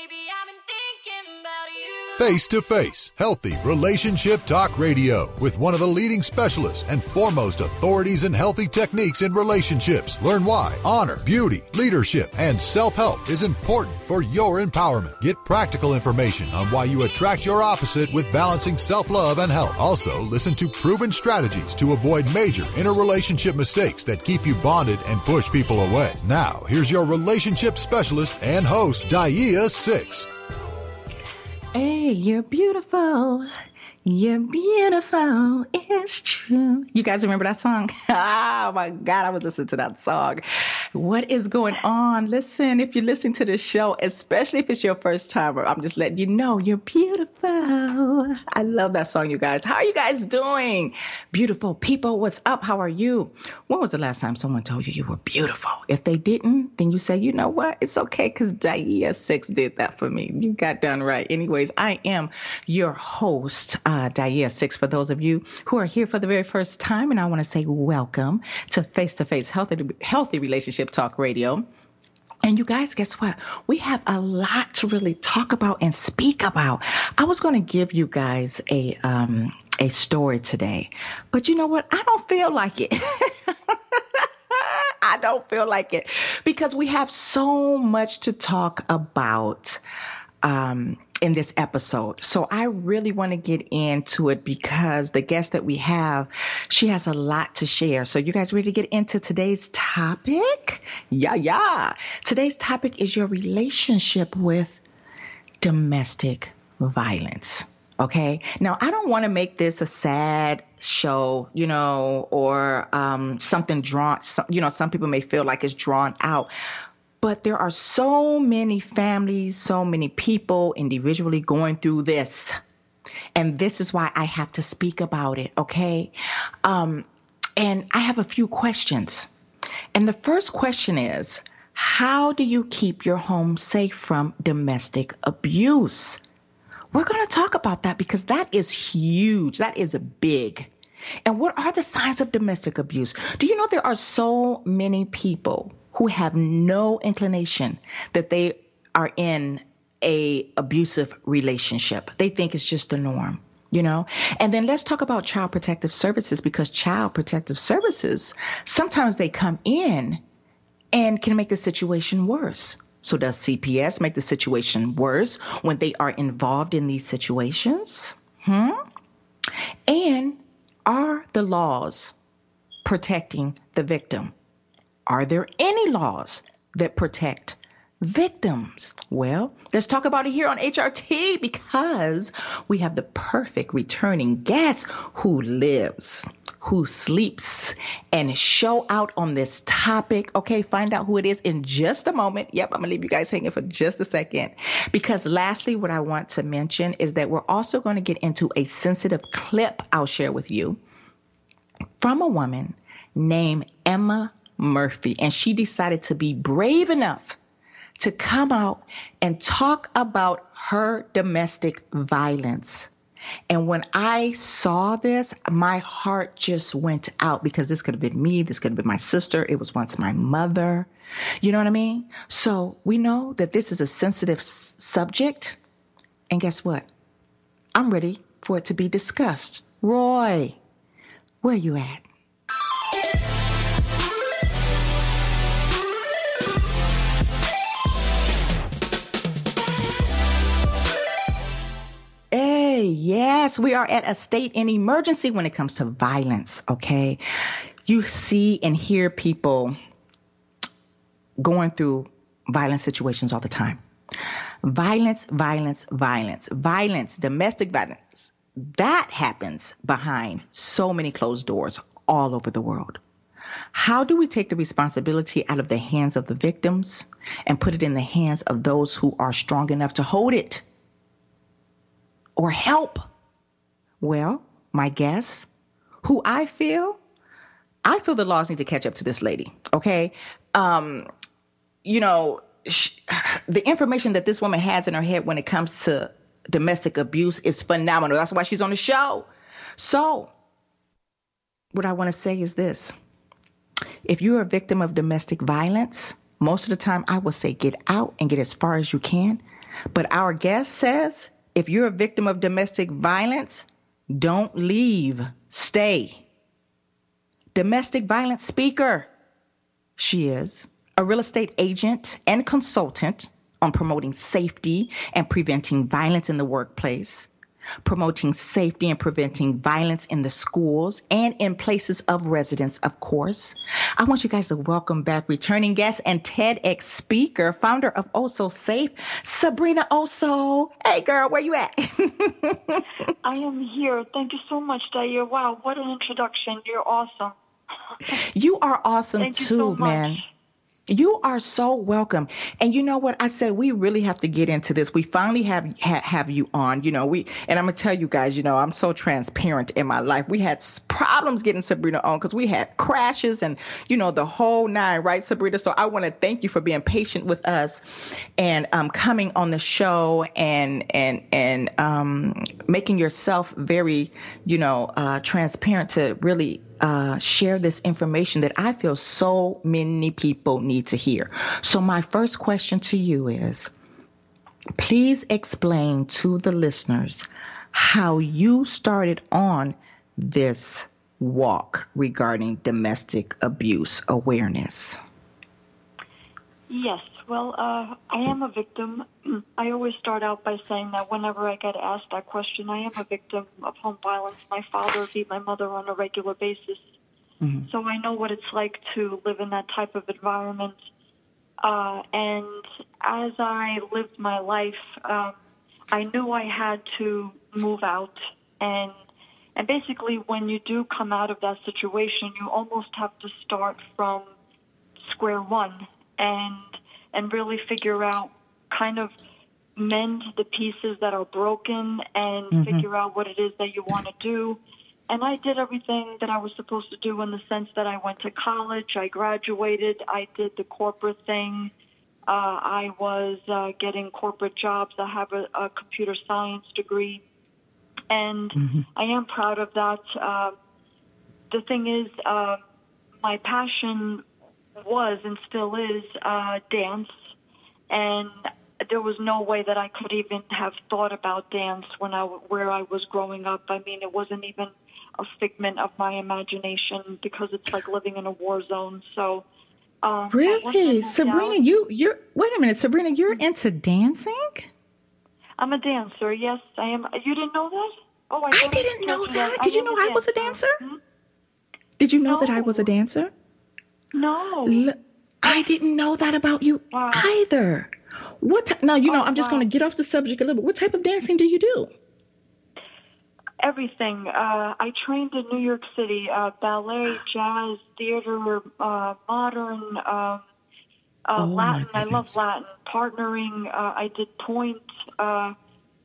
baby, I'm in deep. Face to Face, healthy relationship talk radio with one of the leading specialists and foremost authorities in healthy techniques in relationships. Learn why honor, beauty, leadership, and self help is important for your empowerment. Get practical information on why you attract your opposite with balancing self love and health. Also, listen to proven strategies to avoid major interrelationship mistakes that keep you bonded and push people away. Now, here's your relationship specialist and host, Dia Six. Hey, you're beautiful. You're beautiful. It's true. You guys remember that song? oh my God, I was listening to that song. What is going on? Listen, if you're listening to the show, especially if it's your first time, I'm just letting you know you're beautiful. I love that song, you guys. How are you guys doing? Beautiful people, what's up? How are you? When was the last time someone told you you were beautiful? If they didn't, then you say, you know what? It's okay because Dia Six did that for me. You got done right. Anyways, I am your host, uh, Dia Six, for those of you who are here for the very first time. And I want to say welcome to Face to Face Healthy, Healthy Relationship Talk Radio. And you guys, guess what? We have a lot to really talk about and speak about. I was going to give you guys a um, a story today, but you know what? I don't feel like it. I don't feel like it because we have so much to talk about. Um, in this episode. So I really want to get into it because the guest that we have, she has a lot to share. So you guys ready to get into today's topic? Yeah, yeah. Today's topic is your relationship with domestic violence. Okay. Now, I don't want to make this a sad show, you know, or um, something drawn, some, you know, some people may feel like it's drawn out. But there are so many families, so many people individually going through this. And this is why I have to speak about it, okay? Um, and I have a few questions. And the first question is How do you keep your home safe from domestic abuse? We're going to talk about that because that is huge. That is big. And what are the signs of domestic abuse? Do you know there are so many people who have no inclination that they are in a abusive relationship. They think it's just the norm you know? And then let's talk about child protective services because child protective services sometimes they come in and can make the situation worse. So does cps make the situation worse when they are involved in these situations? Hmm? And are the laws protecting the victim are there any laws that protect victims? Well, let's talk about it here on HRT because we have the perfect returning guest who lives, who sleeps, and show out on this topic. Okay, find out who it is in just a moment. Yep, I'm gonna leave you guys hanging for just a second. Because lastly, what I want to mention is that we're also going to get into a sensitive clip I'll share with you from a woman named Emma Murphy. And she decided to be brave enough to come out and talk about her domestic violence. And when I saw this, my heart just went out because this could have been me, this could have been my sister, it was once my mother. You know what I mean? So we know that this is a sensitive s- subject. And guess what? I'm ready for it to be discussed. Roy, where are you at? Yes, we are at a state in emergency when it comes to violence, okay? You see and hear people going through violent situations all the time. Violence, violence, violence, violence, domestic violence. That happens behind so many closed doors all over the world. How do we take the responsibility out of the hands of the victims and put it in the hands of those who are strong enough to hold it? or help? Well, my guess, who I feel, I feel the laws need to catch up to this lady. Okay. Um, you know, she, the information that this woman has in her head when it comes to domestic abuse is phenomenal. That's why she's on the show. So, what I want to say is this if you're a victim of domestic violence, most of the time I will say get out and get as far as you can But our guest says if you're a victim of domestic violence, don't leave, stay. Domestic violence speaker, she is a real estate agent and consultant on promoting safety and preventing violence in the workplace promoting safety and preventing violence in the schools and in places of residence, of course. I want you guys to welcome back returning guest and TEDx speaker, founder of oh Osso Safe, Sabrina oh Osso. Hey, girl, where you at? I am here. Thank you so much, Daya. Wow, what an introduction. You're awesome. You are awesome Thank too, so man. You are so welcome. And you know what? I said we really have to get into this. We finally have ha- have you on. You know, we and I'm gonna tell you guys. You know, I'm so transparent in my life. We had problems getting Sabrina on because we had crashes and you know the whole nine, right, Sabrina? So I want to thank you for being patient with us and um, coming on the show and and and um, making yourself very, you know, uh, transparent to really uh, share this information that I feel so many people need to hear. So, my first question to you is please explain to the listeners how you started on this walk regarding domestic abuse awareness. Yes, well, uh, I am a victim. I always start out by saying that whenever I get asked that question, I am a victim of home violence. My father beat my mother on a regular basis. Mm-hmm. So I know what it's like to live in that type of environment. Uh, and as I lived my life, um, I knew I had to move out. And, and basically, when you do come out of that situation, you almost have to start from square one and and really figure out kind of mend the pieces that are broken and mm-hmm. figure out what it is that you want to do. And I did everything that I was supposed to do in the sense that I went to college, I graduated, I did the corporate thing. Uh, I was uh, getting corporate jobs. I have a, a computer science degree, and mm-hmm. I am proud of that. Uh, the thing is, uh, my passion was and still is uh, dance, and there was no way that I could even have thought about dance when I where I was growing up. I mean, it wasn't even a figment of my imagination because it's like living in a war zone. So. Um, really, Sabrina, you you're wait a minute, Sabrina, you're into dancing? I'm a dancer. Yes, I am. You didn't know that? Oh, I, I didn't know that. Did you know I was a dancer? Hmm? Did you know no. that I was a dancer? No. L- I didn't know that about you wow. either. What t- now? You know, oh, I'm just wow. going to get off the subject a little bit. What type of dancing do you do? Everything. Uh, I trained in New York City: uh, ballet, jazz, theater, uh, modern, uh, oh, Latin. I love Latin. Partnering. Uh, I did pointe. Uh,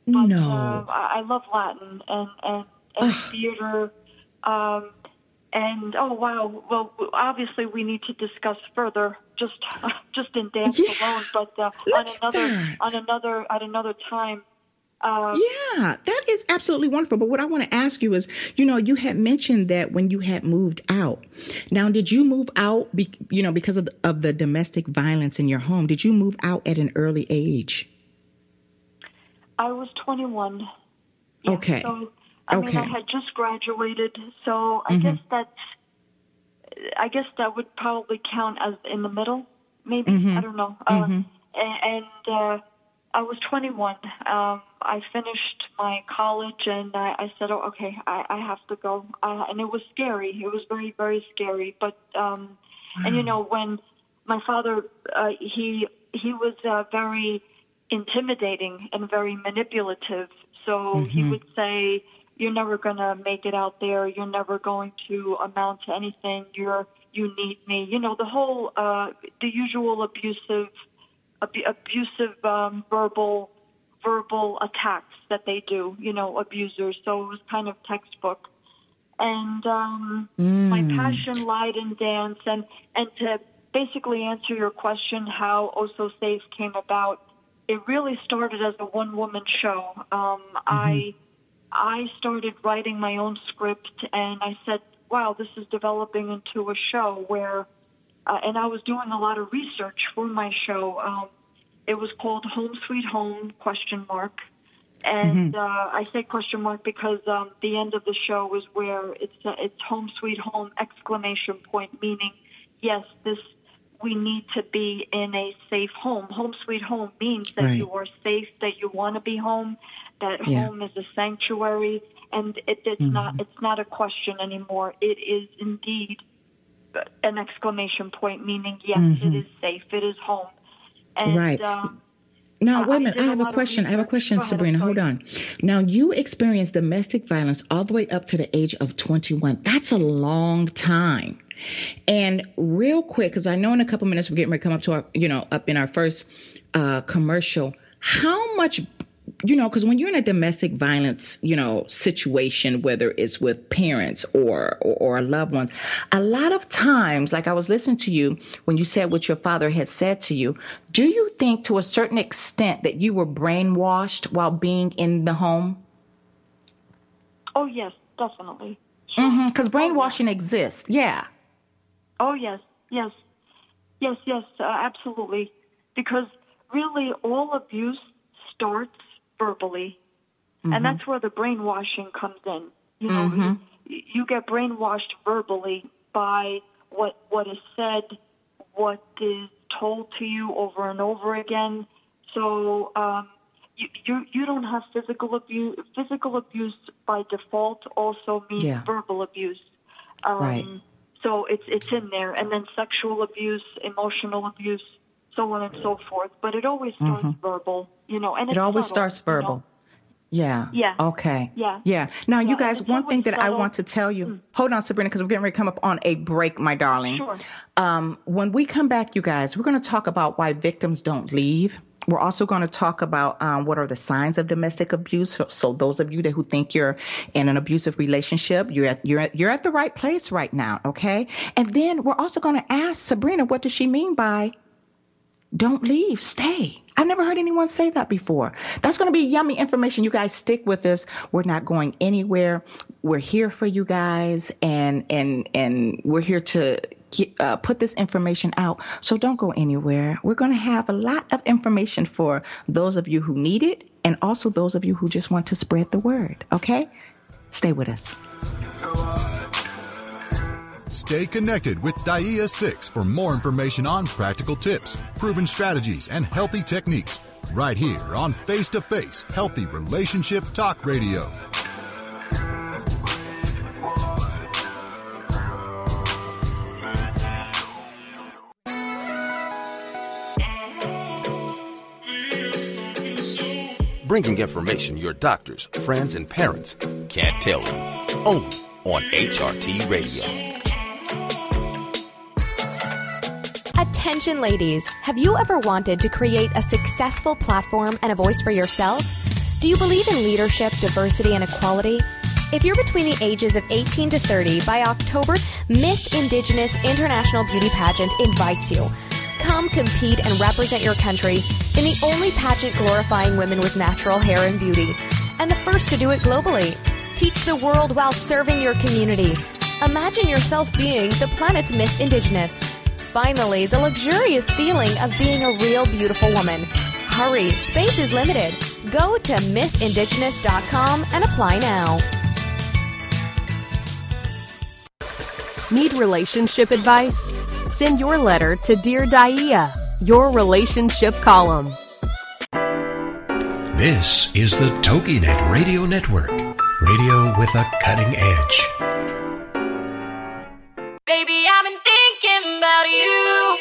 but, no. I, I love Latin and and, and theater. Um, and oh wow, well obviously we need to discuss further just just in dance yeah, alone, but uh, on another that. on another at another time. Uh, yeah, that is absolutely wonderful. But what I want to ask you is, you know, you had mentioned that when you had moved out. Now, did you move out, be, you know, because of the, of the domestic violence in your home? Did you move out at an early age? I was 21. Yeah, okay. So I okay. mean, I had just graduated, so I mm-hmm. guess that's. I guess that would probably count as in the middle, maybe. Mm-hmm. I don't know. Mm-hmm. Uh, and uh, I was 21. Um, I finished my college, and I, I said, "Oh, okay, I, I have to go." Uh, and it was scary. It was very, very scary. But um, and you know, when my father, uh, he he was uh, very intimidating and very manipulative. So mm-hmm. he would say you're never going to make it out there. You're never going to amount to anything. You're you need me. You know the whole uh, the usual abusive ab- abusive um, verbal verbal attacks that they do. You know abusers. So it was kind of textbook. And um, mm. my passion lied in dance, and and to basically answer your question, how Osso Safe came about. It really started as a one woman show. Um, mm-hmm. I I started writing my own script and I said, wow, this is developing into a show where, uh, and I was doing a lot of research for my show. Um, it was called Home Sweet Home question mark. And mm-hmm. uh, I say question mark because um, the end of the show is where it's uh, it's home sweet home exclamation point, meaning yes, this we need to be in a safe home. Home sweet home means that right. you are safe, that you want to be home, that yeah. home is a sanctuary, and it, it's mm-hmm. not it's not a question anymore. It is indeed an exclamation point, meaning yes, mm-hmm. it is safe, it is home. And, right. Um, now, wait a minute. I, I have a question. I have a question, Sabrina. Hold on. Now, you experienced domestic violence all the way up to the age of 21. That's a long time. And real quick, because I know in a couple minutes we're getting ready to come up to our, you know, up in our first uh, commercial. How much you know, because when you're in a domestic violence, you know, situation, whether it's with parents or, or, or loved ones, a lot of times, like I was listening to you when you said what your father had said to you, do you think to a certain extent that you were brainwashed while being in the home? Oh yes, definitely. Because mm-hmm, brainwashing oh, yes. exists. Yeah. Oh yes, yes, yes, yes, uh, absolutely. Because really, all abuse starts verbally. Mm-hmm. And that's where the brainwashing comes in. You know, mm-hmm. you, you get brainwashed verbally by what what is said, what is told to you over and over again. So um, you, you you don't have physical abuse. Physical abuse by default also means yeah. verbal abuse. Um, right. So it's it's in there, and then sexual abuse, emotional abuse, so on and so forth. But it always starts mm-hmm. verbal, you know, and it always subtle, starts verbal. You know? Yeah. Yeah. Okay. Yeah. Yeah. Now, yeah. you guys, one thing that subtle. I want to tell you, mm. hold on, Sabrina, because we're getting ready to come up on a break, my darling. Sure. Um, when we come back, you guys, we're going to talk about why victims don't leave. We're also going to talk about um, what are the signs of domestic abuse. So, those of you that who think you're in an abusive relationship, you're at you're at, you're at the right place right now. Okay. And then we're also going to ask Sabrina, what does she mean by don't leave, stay. I've never heard anyone say that before. That's going to be yummy information. You guys stick with us. We're not going anywhere. We're here for you guys, and and and we're here to uh, put this information out. So don't go anywhere. We're going to have a lot of information for those of you who need it, and also those of you who just want to spread the word. Okay, stay with us. Stay connected with DAIA 6 for more information on practical tips, proven strategies, and healthy techniques right here on Face to Face Healthy Relationship Talk Radio. Bringing information your doctors, friends, and parents can't tell you. Only on HRT Radio. Attention, ladies. Have you ever wanted to create a successful platform and a voice for yourself? Do you believe in leadership, diversity, and equality? If you're between the ages of 18 to 30, by October, Miss Indigenous International Beauty Pageant invites you. Come compete and represent your country in the only pageant glorifying women with natural hair and beauty, and the first to do it globally. Teach the world while serving your community. Imagine yourself being the planet's Miss Indigenous finally the luxurious feeling of being a real beautiful woman. Hurry, space is limited. Go to missindigenous.com and apply now. Need relationship advice? Send your letter to Dear DAIA, your relationship column. This is the TogiNet Radio Network, radio with a cutting edge. Baby, I've been thinking about you.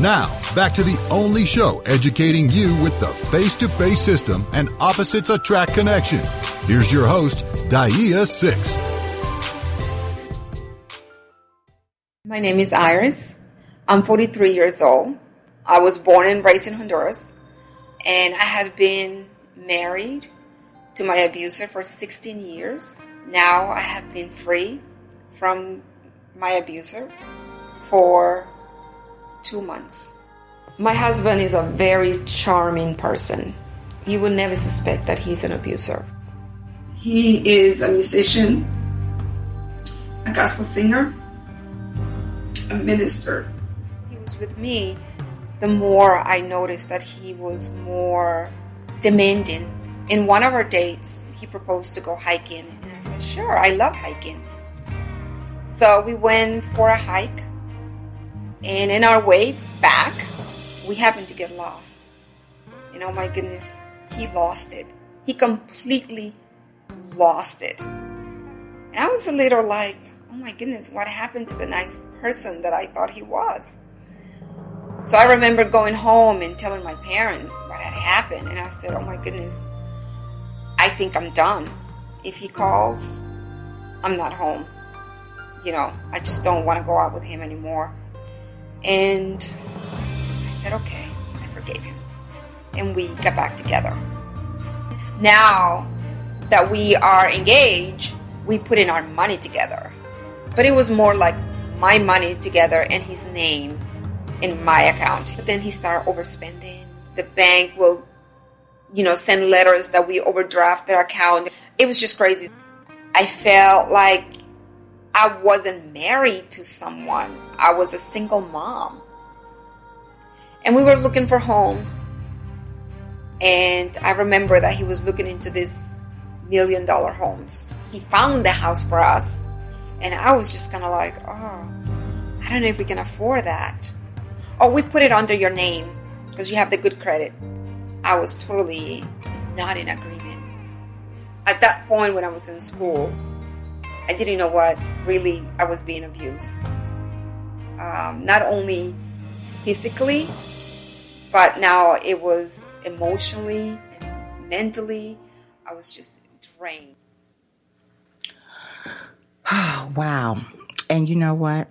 Now, back to the only show educating you with the face to face system and opposites attract connection. Here's your host, DAIA 6. My name is Iris. I'm 43 years old. I was born and raised in Honduras, and I had been married to my abuser for 16 years. Now I have been free from my abuser for two months. My husband is a very charming person. You would never suspect that he's an abuser. He is a musician, a gospel singer, a minister. He was with me the more I noticed that he was more demanding. In one of our dates, he proposed to go hiking, and I said, Sure, I love hiking. So we went for a hike, and in our way back, we happened to get lost. And oh my goodness, he lost it. He completely lost it. And I was a little like, oh my goodness, what happened to the nice person that I thought he was? So I remember going home and telling my parents what had happened. And I said, oh my goodness, I think I'm done. If he calls, I'm not home. You know, I just don't want to go out with him anymore. And I said, okay, I forgave him. And we got back together. Now that we are engaged, we put in our money together. But it was more like my money together and his name in my account. But then he started overspending. The bank will, you know, send letters that we overdraft their account. It was just crazy. I felt like I wasn't married to someone. I was a single mom. And we were looking for homes. And I remember that he was looking into these million dollar homes. He found the house for us. And I was just kind of like, oh, I don't know if we can afford that. Oh, we put it under your name because you have the good credit. I was totally not in agreement. At that point, when I was in school, I didn't know what really I was being abused. Um, not only physically, but now it was emotionally and mentally. I was just drained. wow. And you know what?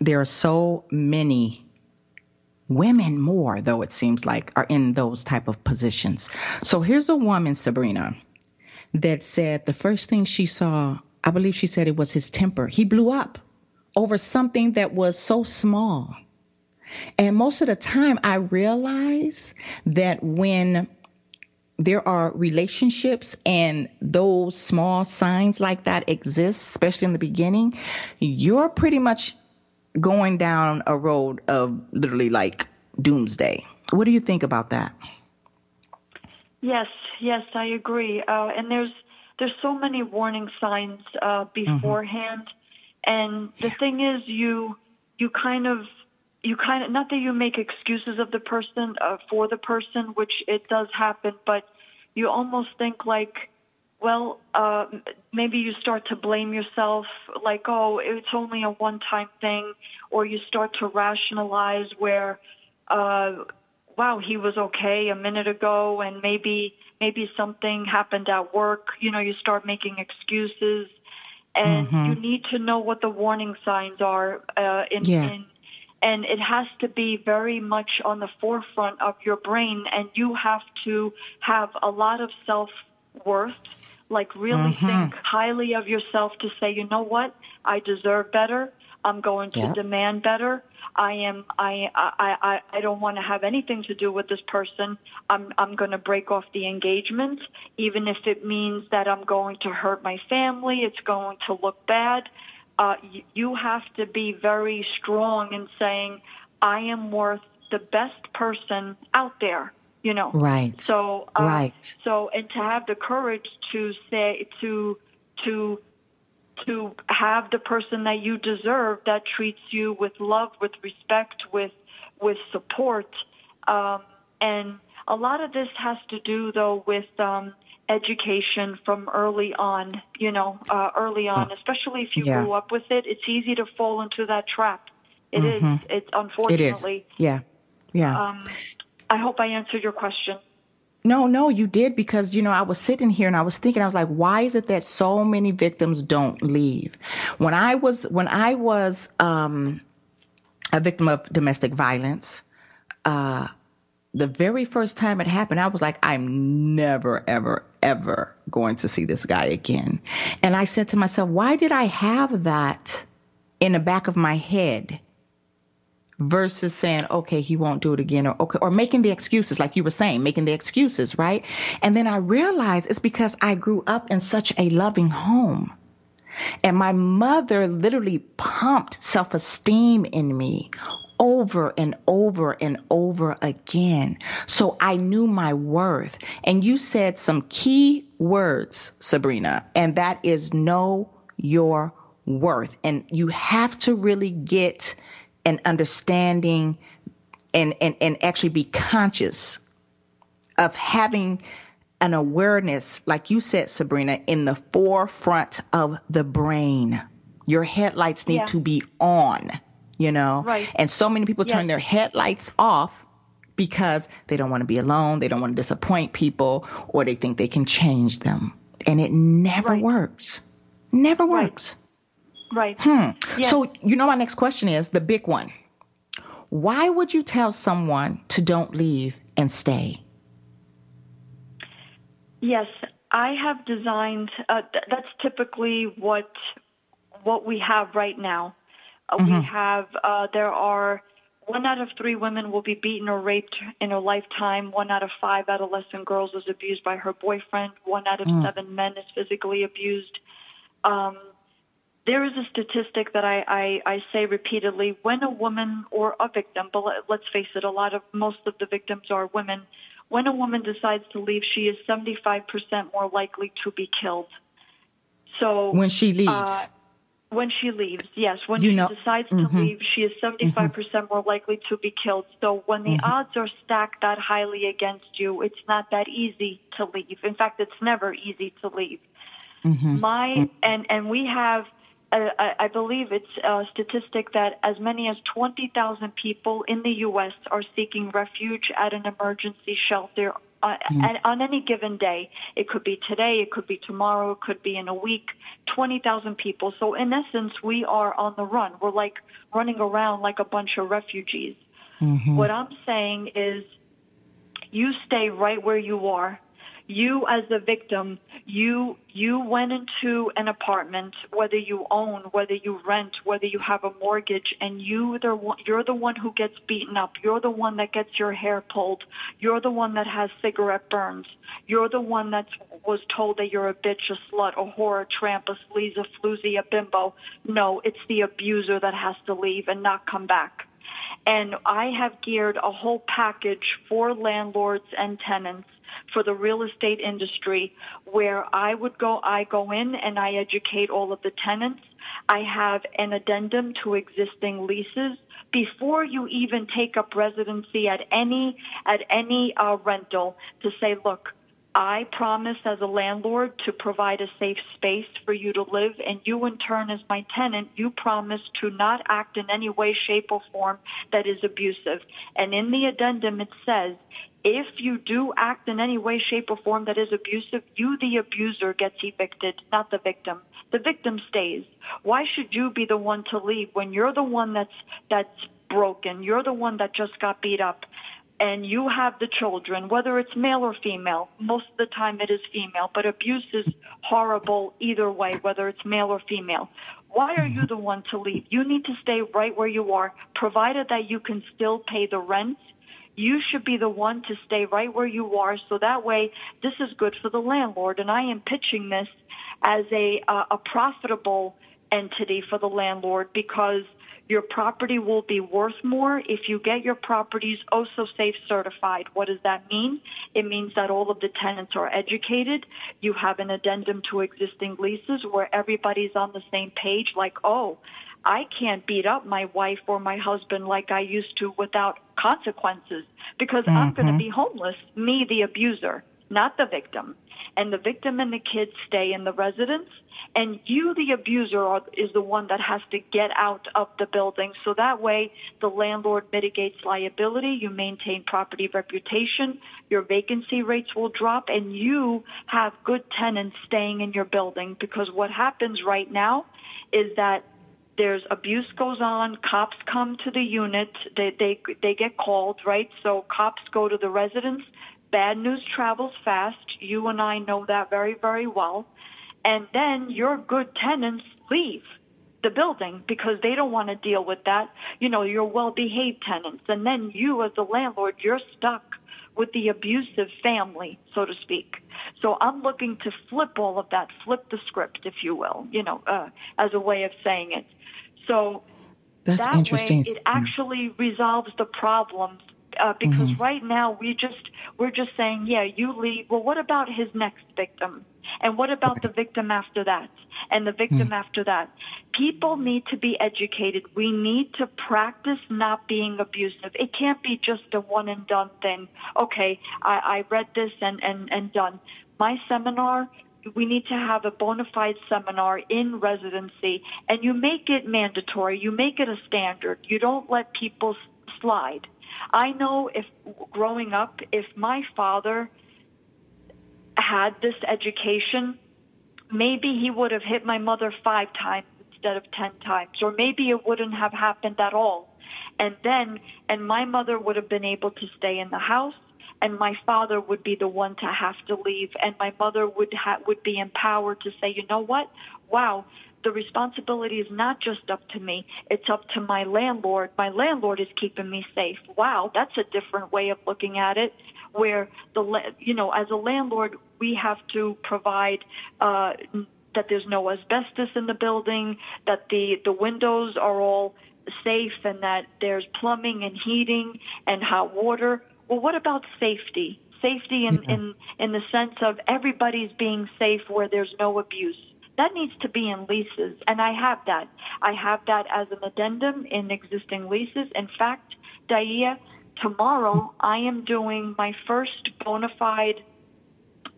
There are so many women more though it seems like are in those type of positions. So here's a woman Sabrina that said the first thing she saw I believe she said it was his temper. He blew up over something that was so small. And most of the time, I realize that when there are relationships and those small signs like that exist, especially in the beginning, you're pretty much going down a road of literally like doomsday. What do you think about that? Yes, yes, I agree. Uh, and there's there's so many warning signs uh, mm-hmm. beforehand, mm-hmm. and the thing is, you you kind of you kind of not that you make excuses of the person uh, for the person, which it does happen, but you almost think like, well, uh, maybe you start to blame yourself, like, oh, it's only a one-time thing, or you start to rationalize where, uh, wow, he was okay a minute ago, and maybe maybe something happened at work. You know, you start making excuses, and mm-hmm. you need to know what the warning signs are uh, in, yeah. in and it has to be very much on the forefront of your brain and you have to have a lot of self worth like really mm-hmm. think highly of yourself to say you know what i deserve better i'm going to yeah. demand better I am I I I I don't want to have anything to do with this person. I'm I'm going to break off the engagement even if it means that I'm going to hurt my family, it's going to look bad. Uh you have to be very strong in saying I am worth the best person out there, you know. Right. So uh, right. So and to have the courage to say to to to have the person that you deserve that treats you with love, with respect, with with support. Um, and a lot of this has to do though with um, education from early on. You know, uh, early on, especially if you yeah. grew up with it, it's easy to fall into that trap. It mm-hmm. is. It's unfortunately. It is. Yeah. Yeah. Um, I hope I answered your question. No, no, you did because you know I was sitting here and I was thinking I was like, why is it that so many victims don't leave? When I was when I was um, a victim of domestic violence, uh, the very first time it happened, I was like, I'm never, ever, ever going to see this guy again. And I said to myself, why did I have that in the back of my head? versus saying, okay, he won't do it again or okay, or making the excuses, like you were saying, making the excuses, right? And then I realized it's because I grew up in such a loving home. And my mother literally pumped self esteem in me over and over and over again. So I knew my worth. And you said some key words, Sabrina, and that is know your worth. And you have to really get an understanding and, and, and actually be conscious of having an awareness, like you said, Sabrina, in the forefront of the brain. Your headlights need yeah. to be on, you know? Right. And so many people yes. turn their headlights off because they don't want to be alone, they don't want to disappoint people, or they think they can change them. And it never right. works. Never works. Right. Hmm. Yes. So, you know, my next question is the big one. Why would you tell someone to don't leave and stay? Yes, I have designed. Uh, th- that's typically what what we have right now. Uh, mm-hmm. We have uh, there are one out of three women will be beaten or raped in her lifetime. One out of five adolescent girls is abused by her boyfriend. One out of mm. seven men is physically abused. Um, there is a statistic that I, I, I say repeatedly: when a woman or a victim, but let, let's face it, a lot of most of the victims are women when a woman decides to leave, she is 75% more likely to be killed. So when she leaves, uh, when she leaves, yes, when you she know, decides mm-hmm. to leave, she is 75% mm-hmm. percent mm hmm more likely to be killed. So when the mm-hmm. odds are stacked that highly against you, it's not that easy to leave. In fact, it's never easy to leave. Mm-hmm. My and and we have I, I believe it's a statistic that as many as 20,000 people in the U.S. are seeking refuge at an emergency shelter uh, mm. on any given day. It could be today, it could be tomorrow, it could be in a week. 20,000 people. So in essence, we are on the run. We're like running around like a bunch of refugees. Mm-hmm. What I'm saying is you stay right where you are you as the victim, you you went into an apartment, whether you own, whether you rent, whether you have a mortgage, and you the you're the one who gets beaten up. You're the one that gets your hair pulled. You're the one that has cigarette burns. You're the one that was told that you're a bitch, a slut, a whore, a tramp, a sleaze, a floozy, a bimbo. No, it's the abuser that has to leave and not come back. And I have geared a whole package for landlords and tenants for the real estate industry where I would go, I go in and I educate all of the tenants. I have an addendum to existing leases before you even take up residency at any, at any uh, rental to say, look, I promise as a landlord to provide a safe space for you to live, and you, in turn, as my tenant, you promise to not act in any way, shape, or form that is abusive. And in the addendum, it says if you do act in any way, shape, or form that is abusive, you, the abuser, gets evicted, not the victim. The victim stays. Why should you be the one to leave when you're the one that's that's broken? You're the one that just got beat up, and you have the children, whether it's male or female. Most of the time, it is female, but abuse is horrible either way, whether it's male or female. Why are you the one to leave? You need to stay right where you are, provided that you can still pay the rent you should be the one to stay right where you are so that way this is good for the landlord and i am pitching this as a uh, a profitable entity for the landlord because your property will be worth more if you get your properties also safe certified. What does that mean? It means that all of the tenants are educated. You have an addendum to existing leases where everybody's on the same page like, oh, I can't beat up my wife or my husband like I used to without consequences because mm-hmm. I'm going to be homeless, me, the abuser, not the victim. And the victim and the kids stay in the residence, and you, the abuser, are, is the one that has to get out of the building. So that way, the landlord mitigates liability, you maintain property reputation, your vacancy rates will drop, and you have good tenants staying in your building. Because what happens right now is that there's abuse goes on cops come to the unit they they they get called right? So cops go to the residence bad news travels fast. You and i know that very very well. And then your good tenants leave the building because they don't want to deal with that. You know your well behaved tenants. And then you as the landlord you're stuck with the abusive family so to speak. So i'm looking to flip all of that flip the script if you will you know uh, as a way of saying it so That's that interesting. way it actually resolves the problem uh, because Mm-hmm. right now we just we're just saying yeah you leave. Well what about his next victim? And what about the victim after that? And the victim Hmm. after that? People need to be educated. We need to practice not being abusive. It can't be just a one and done thing. Okay i, I read this and, and and done. My seminar we need to have a bona fide seminar in residency and you make it mandatory you make it a standard you don't let people slide I know if growing up, if my father had this education, maybe he would have hit my mother five times instead of ten times, or maybe it wouldn't have happened at all. And then, and my mother would have been able to stay in the house, and my father would be the one to have to leave, and my mother would ha- would be empowered to say, you know what? Wow, the responsibility is not just up to me. It's up to my landlord. My landlord is keeping me safe. Wow, that's a different way of looking at it. Where the you know, as a landlord, we have to provide uh, that there's no asbestos in the building, that the the windows are all safe, and that there's plumbing and heating and hot water. Well, what about safety? Safety in in in the sense of everybody's being safe where there's no abuse. That needs to be in leases and i have that. I have that as an addendum in existing leases. In fact daia tomorrow i am doing my first bona fide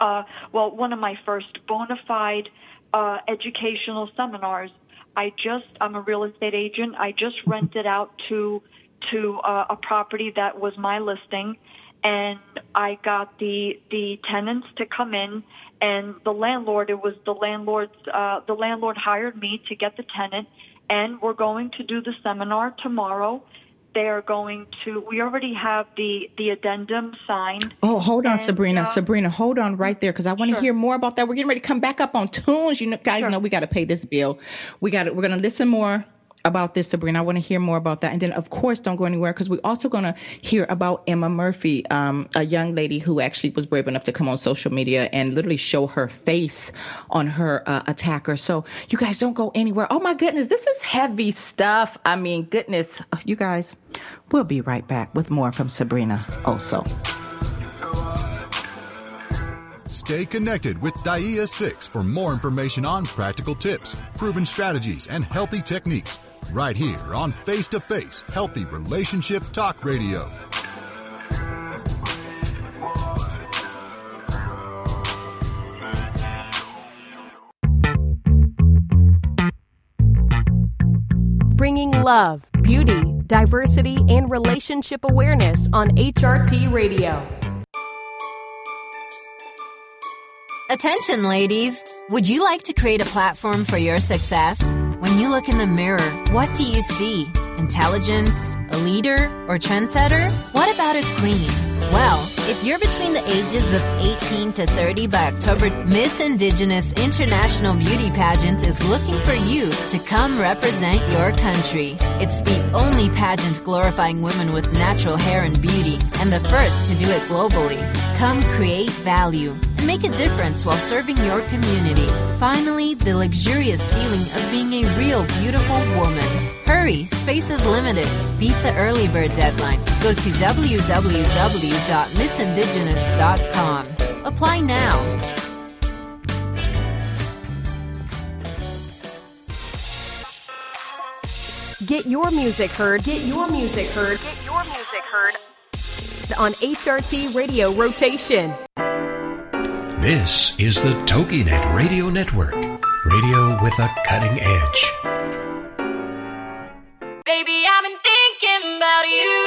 uh, well one of my first bona fide uh, educational seminars. I just i'm a real estate agent. I just rented out to to uh, a property that was my listing and I got the the tenants to come in and the landlord it was the landlord's uh the landlord hired me to get the tenant and we're going to do the seminar tomorrow they are going to we already have the the addendum signed Oh, hold on, And, Sabrina. uh, Sabrina, hold on right there because I want to Sure. hear more about that. We're getting ready to come back up on tunes. You know, guys Sure. know we got to pay this bill. We got we're going to listen more about this, Sabrina. I want to hear more about that. And then, of course, don't go anywhere because we're also going to hear about Emma Murphy, um, a young lady who actually was brave enough to come on social media and literally show her face on her uh, attacker. So you guys don't go anywhere. Oh my goodness, this is heavy stuff. I mean, goodness, you guys. We'll be right back with more from Sabrina also. Stay connected with Dia 6 for more information on practical tips, proven strategies, and healthy techniques right here on Face to Face Healthy Relationship Talk Radio. Bringing love, beauty, diversity, and relationship awareness on HRT Radio. Attention, ladies! Would you like to create a platform for your success? When you look in the mirror, what do you see? Intelligence? A leader? Or trendsetter? What about a queen? Well, if you're between the ages of 18 to 30 by October, Miss Indigenous International Beauty Pageant is looking for you to come represent your country. It's the only pageant glorifying women with natural hair and beauty, and the first to do it globally. Come create value and make a difference while serving your community. Finally, the luxurious feeling of being a real beautiful woman. Hurry, space is limited. Beat the early bird deadline. Go to www.missindigenous.com. Apply now. Get your music heard. Get your music heard. Get your music heard on HRT Radio Rotation. This is the TogiNet Radio Network, radio with a cutting edge. Baby, I've been thinking about you.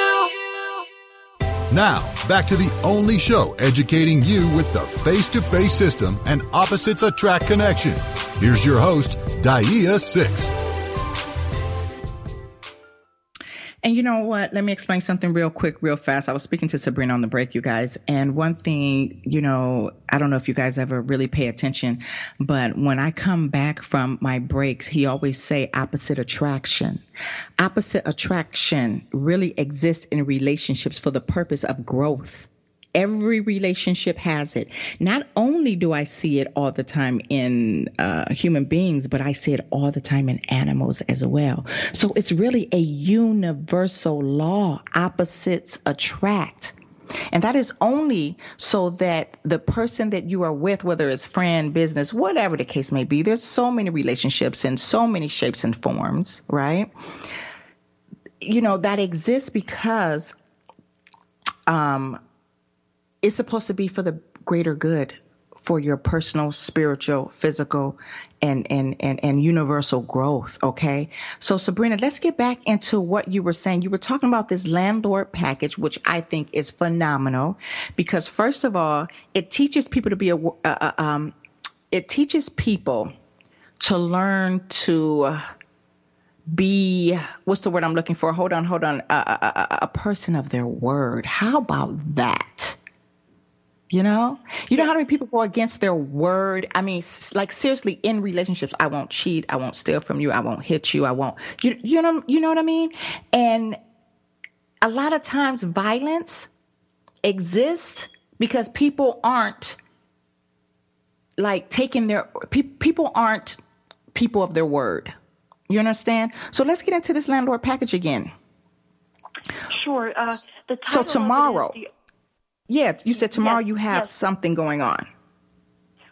Now, back to the only show educating you with the face to face system and opposites attract connection. Here's your host, Dia 6. And you know what? Let me explain something real quick, real fast. I was speaking to Sabrina on the break, you guys. And one thing, you know, I don't know if you guys ever really pay attention, but when I come back from my breaks, he always say opposite attraction. Opposite attraction really exists in relationships for the purpose of growth Every relationship has it. Not only do I see it all the time in uh, human beings, but I see it all the time in animals as well. So it's really a universal law. Opposites attract. And that is only so that the person that you are with, whether it's friend, business, whatever the case may be, there's so many relationships in so many shapes and forms, right? You know, that exists because um, it's supposed to be for the greater good for your personal, spiritual, physical, and, and, and, and universal growth. Okay. So Sabrina, let's get back into what you were saying. You were talking about this landlord package, which I think is phenomenal because first of all, it teaches people to be a, uh, uh, um, it teaches people to learn to be what's the word I'm looking for? Hold on, hold on. A, a, a person of their word. How about that? You know, you know how many people go against their word. I mean, like seriously, in relationships, I won't cheat, I won't steal from you, I won't hit you, I won't. You you know you know what I mean? And a lot of times, violence exists because people aren't like taking their pe- people aren't people of their word. You understand? So let's get into this landlord package again. Sure. Uh, so tomorrow. Yeah, you said tomorrow yes, you have yes. something going on.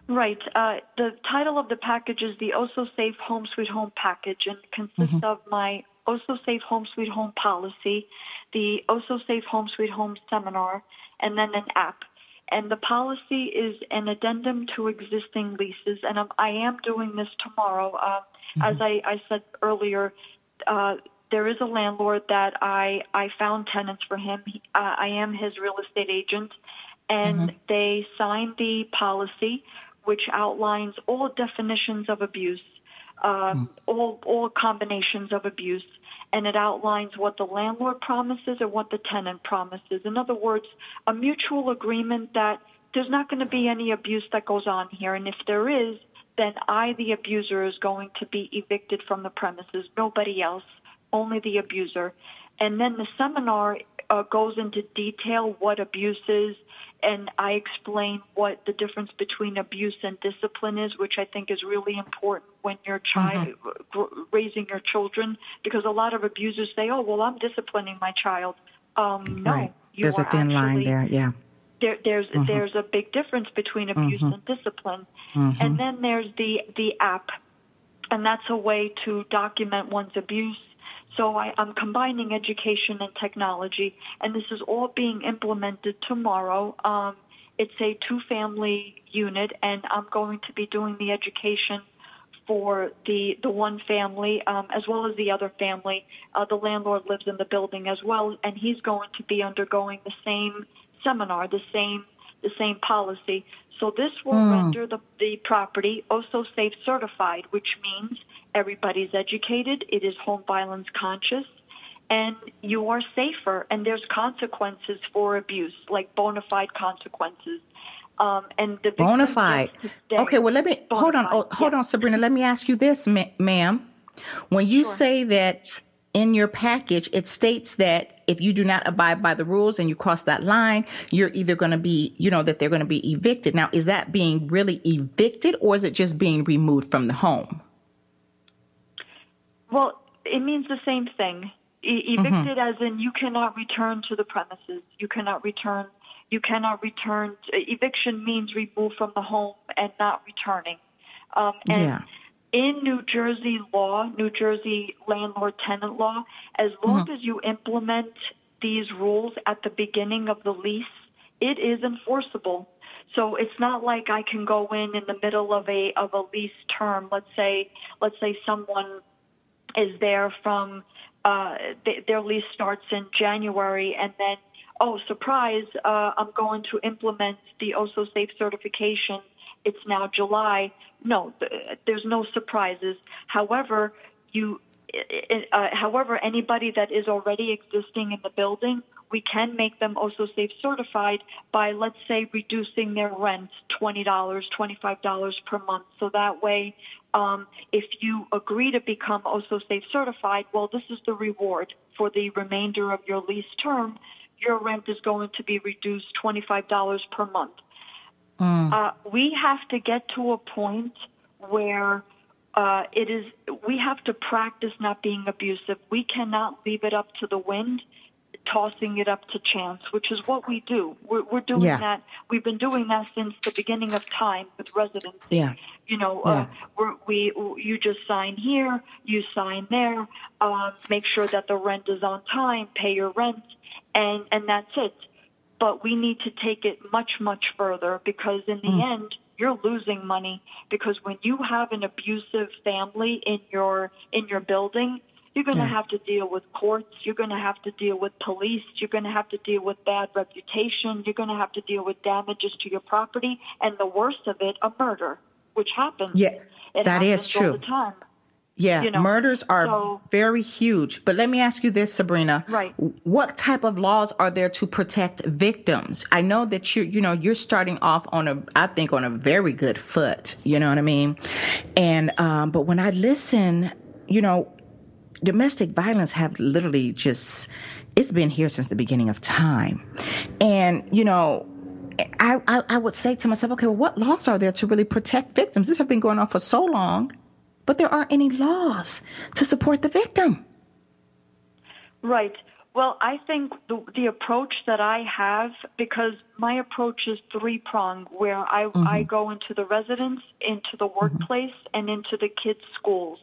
Right. Uh, the title of the package is the Osso Safe Home Sweet Home package and consists mm-hmm. of my Osso Safe Home Sweet Home policy, the Osso Safe Home Sweet Home seminar, and then an app. And the policy is an addendum to existing leases, and I'm, I am doing this tomorrow. Uh, mm-hmm. As I, I said earlier, uh, there is a landlord that I I found tenants for him. He, uh, I am his real estate agent, and mm-hmm. they signed the policy, which outlines all definitions of abuse, um, mm. all all combinations of abuse, and it outlines what the landlord promises and what the tenant promises. In other words, a mutual agreement that there's not going to be any abuse that goes on here, and if there is, then I, the abuser, is going to be evicted from the premises. Nobody else only the abuser. And then the seminar uh, goes into detail what abuse is, and I explain what the difference between abuse and discipline is, which I think is really important when you're child mm-hmm. raising your children, because a lot of abusers say, "Oh, well, I'm disciplining my child." Um, no, right. there's a thin actually, line there. Yeah. There, there's mm-hmm. there's a big difference between abuse mm-hmm. and discipline, mm-hmm. and then there's the the app, and that's a way to document one's abuse so I, am combining education and technology, and this is all being implemented tomorrow. Um, it's a two-family unit, and I'm going to be doing the education for the the one family um, as well as the other family. Uh, the landlord lives in the building as well, and he's going to be undergoing the same seminar, the same the same policy. So this will mm. render the, the property Osso Safe certified, which means everybody's educated, it is home violence conscious, and you are safer. And there's consequences for abuse, like bona fide consequences. Um, and the bona fide. Okay, well let me hold on. Oh, hold yeah. on, Sabrina. Let me ask you this, ma- ma'am. When you sure. say that in your package, it states that if you do not abide by the rules and you cross that line, you're either going to be, you know, that they're going to be evicted. Now, is that being really evicted or is it just being removed from the home? Well, it means the same thing. E- evicted mm-hmm. as in you cannot return to the premises. You cannot return. You cannot return. Eviction means remove from the home and not returning. Um, and yeah in New Jersey law, New Jersey landlord tenant law, as long mm-hmm. as you implement these rules at the beginning of the lease, it is enforceable. So it's not like I can go in in the middle of a of a lease term. Let's say let's say someone is there from uh, th- their lease starts in January, and then oh surprise, uh, I'm going to implement the Osso Safe certification it's now July. No, there's no surprises. However, you, uh, however, anybody that is already existing in the building, we can make them Osso Safe certified by, let's say, reducing their rent $20, $25 per month. So that way, um, if you agree to become Osso Safe certified, well, this is the reward for the remainder of your lease term your rent is going to be reduced $25 per month. Mm. Uh, we have to get to a point where uh, it is we have to practice not being abusive. We cannot leave it up to the wind, tossing it up to chance, which is what we do. We're, we're doing Yeah. that. We've been doing that since the beginning of time with residents. Yeah. You know, Yeah. uh, we're, we you just sign here, you sign there, um, make sure that the rent is on time, pay your rent, and and that's it. But we need to take it much much further because in the Mm. end, you're losing money because when you have an abusive family in your in your building. You're going to Yeah. have to deal with courts. You're going to have to deal with police. You're going to have to deal with bad reputation. You're going to have to deal with damages to your property, and the worst of it, a murder, which happens. Yeah, it that is happens all true. the time. Yeah, you know, murders are so- very huge. But let me ask you this, Sabrina. Right. What type of laws are there to protect victims? I know that you you know you're starting off on a I think on a very good foot. You know what I mean? And um, but when I listen, you know, domestic violence have literally just it's been here since the beginning of time, and you know. I, I, I would say to myself, okay, well, what laws are there to really protect victims? This has been going on for so long but there aren't any laws to support the victim. Right. Well, I think the, the approach that I have, because my approach is three pronged, where I, I mm-hmm. go into the residence, into the mm-hmm. workplace, and into the kids' schools.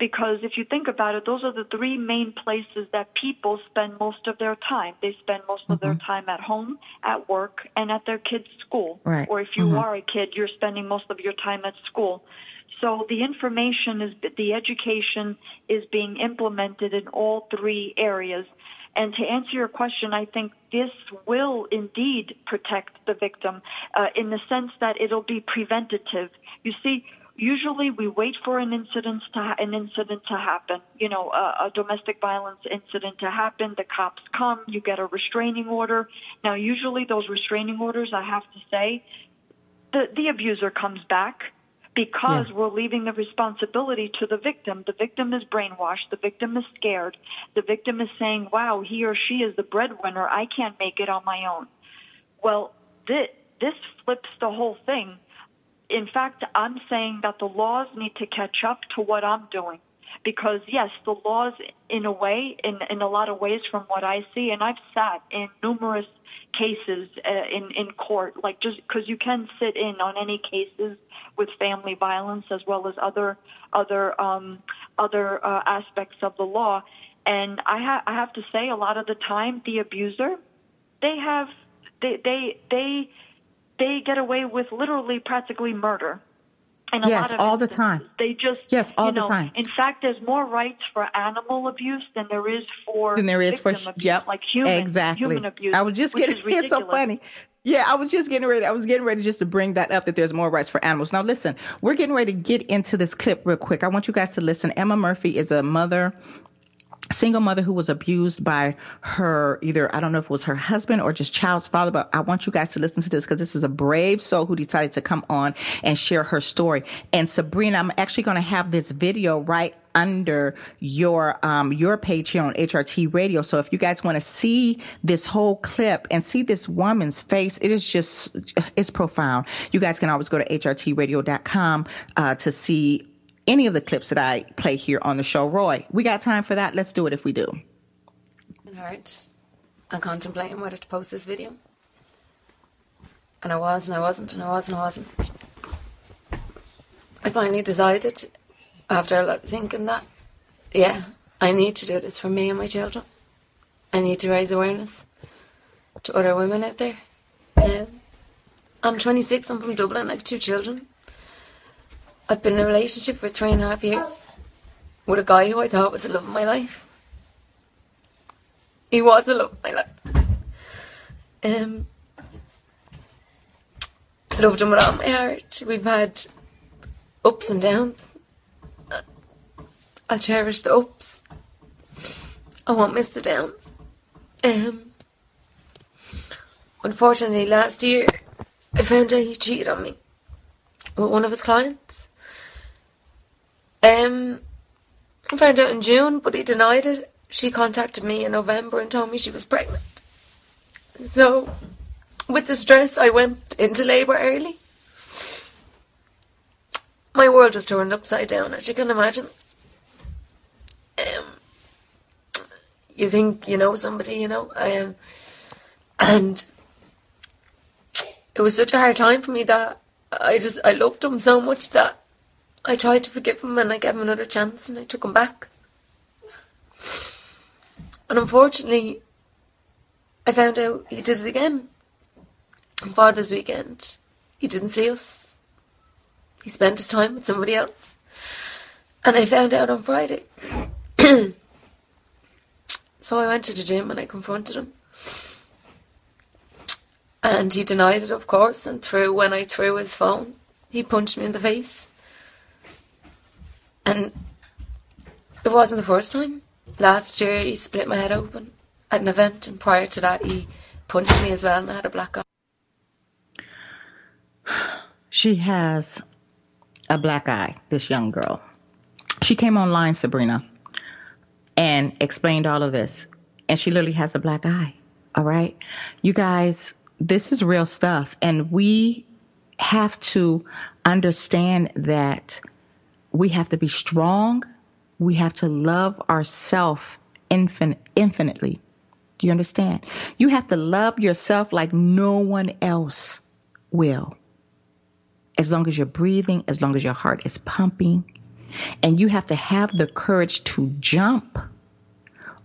Because if you think about it, those are the three main places that people spend most of their time. They spend most of their time at home, at work, and at their kids' school. Right. Or if you Mhm. are a kid, you're spending most of your time at school. So the information is, the education is being implemented in all three areas. And to answer your question, I think this will indeed protect the victim uh, in the sense that it'll be preventative. You see, usually we wait for an incident to ha- an incident to happen. You know, a, a domestic violence incident to happen. The cops come. You get a restraining order. Now, usually those restraining orders, I have to say, the the abuser comes back because Yeah. we're leaving the responsibility to the victim. The victim is brainwashed. The victim is scared. The victim is saying, "Wow, he or she is the breadwinner. I can't make it on my own." Well, this this flips the whole thing. In fact, I'm saying that the laws need to catch up to what I'm doing. Because yes, the laws in a way, in, in a lot of ways from what I see, and I've sat in numerous cases uh, in, in court, like just because you can sit in on any cases with family violence as well as other, other, um, other uh, aspects of the law. And I, ha- I have to say a lot of the time the abuser, they have, they, they, they, they get away with literally practically murder. And a Yes, lot of all the time. They just Yes, all you the time. In fact, there's more rights for animal abuse than there is for Than there is for abuse, yep, like human exactly. human abuse. I was just getting it's so funny. Yeah, I was just getting ready. I was getting ready just to bring that up that there's more rights for animals. Now listen, we're getting ready to get into this clip real quick. I want you guys to listen. Emma Murphy is a mother single mother who was abused by her either I don't know if it was her husband or just child's father, but I want you guys to listen to this because this is a brave soul who decided to come on and share her story. And Sabrina, I'm actually going to have this video right under your um your page here on HRT radio. So if you guys want to see this whole clip and see this woman's face, it is just it's profound. You guys can always go to hrtradio.com uh, to see any of the clips that I play here on the show. Roy, we got time for that. Let's do it if we do. in heart and contemplating whether to post this video. And I was, and I wasn't, and I was, and I wasn't. I finally decided, after a lot of thinking, that, yeah, I need to do this for me and my children. I need to raise awareness to other women out there. Um, I'm 26, I'm from Dublin, I have two children. I've been in a relationship for three and a half years with a guy who I thought was the love of my life. He was the love of my life. Um, loved him with all my heart. We've had ups and downs. I'll cherish the ups. I won't miss the downs. Um, unfortunately, last year I found out he cheated on me with one of his clients. Um, I found out in June, but he denied it. She contacted me in November and told me she was pregnant. So, with the stress, I went into labour early. My world was turned upside down, as you can imagine. Um, you think you know somebody, you know, um, and it was such a hard time for me that I just I loved him so much that I tried to forgive him and I gave him another chance and I took him back. And unfortunately, I found out he did it again. On Father's weekend, he didn't see us. He spent his time with somebody else. And I found out on Friday. so I went to the gym and I confronted him. And he denied it, of course, and threw when I threw his phone, he punched me in the face. And it wasn't the first time. Last year he split my head open at an event, and prior to that he punched me as well, and I had a black eye. She has a black eye, this young girl. She came online, Sabrina, and explained all of this. And she literally has a black eye. All right. You guys, this is real stuff. And we have to understand that we have to be strong. We have to love ourselves infin- infinitely. Do you understand? You have to love yourself like no one else will. As long as you're breathing, as long as your heart is pumping. And you have to have the courage to jump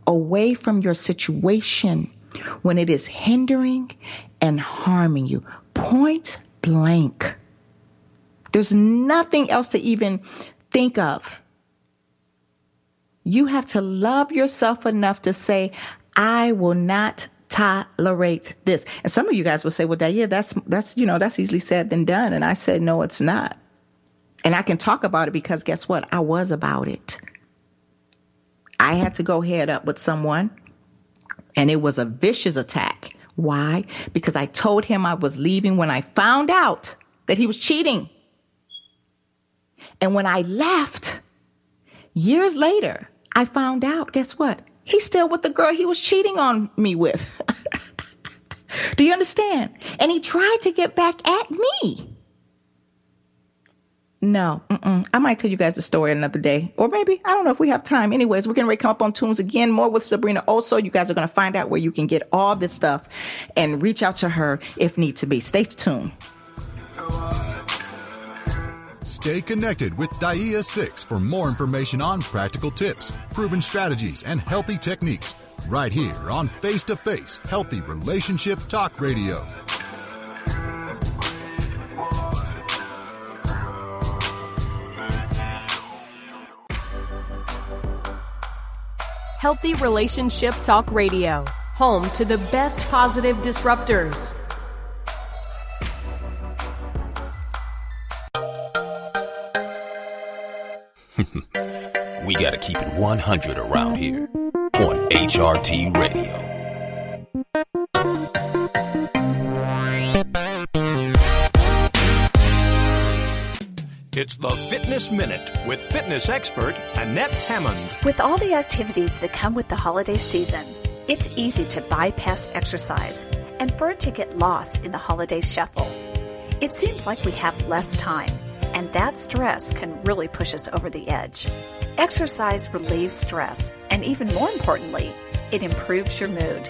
away from your situation when it is hindering and harming you. Point blank. There's nothing else to even think of. You have to love yourself enough to say, I will not tolerate this. And some of you guys will say, well, that, yeah, that's, that's, you know, that's easily said than done. And I said, no, it's not. And I can talk about it because guess what? I was about it. I had to go head up with someone and it was a vicious attack. Why? Because I told him I was leaving when I found out that he was cheating. And when I left, years later, I found out, guess what? He's still with the girl he was cheating on me with. Do you understand? And he tried to get back at me. No, mm-mm. I might tell you guys the story another day, or maybe I don't know if we have time. Anyways, we're gonna come up on tunes again, more with Sabrina. Also, you guys are gonna find out where you can get all this stuff, and reach out to her if need to be. Stay tuned. Stay connected with Dia 6 for more information on practical tips, proven strategies, and healthy techniques. Right here on Face to Face Healthy Relationship Talk Radio. Healthy Relationship Talk Radio, home to the best positive disruptors. We gotta keep it 100 around here on HRT Radio. It's the Fitness Minute with fitness expert Annette Hammond. With all the activities that come with the holiday season, it's easy to bypass exercise and for it to get lost in the holiday shuffle. It seems like we have less time, and that stress can really push us over the edge. Exercise relieves stress, and even more importantly, it improves your mood.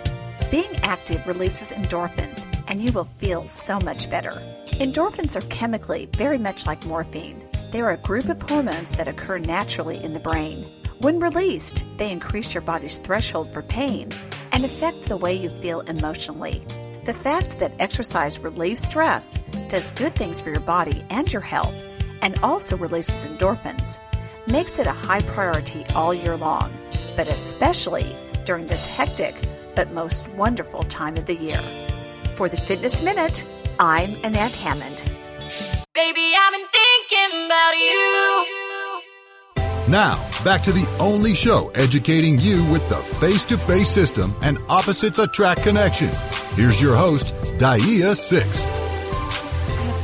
Being active releases endorphins, and you will feel so much better. Endorphins are chemically very much like morphine. They are a group of hormones that occur naturally in the brain. When released, they increase your body's threshold for pain and affect the way you feel emotionally. The fact that exercise relieves stress does good things for your body and your health, and also releases endorphins, makes it a high priority all year long, but especially during this hectic but most wonderful time of the year. For the Fitness Minute, I'm Annette Hammond. Baby, I've been thinking about you. Now, back to the only show educating you with the face to face system and opposites attract connection. Here's your host, Dia Six.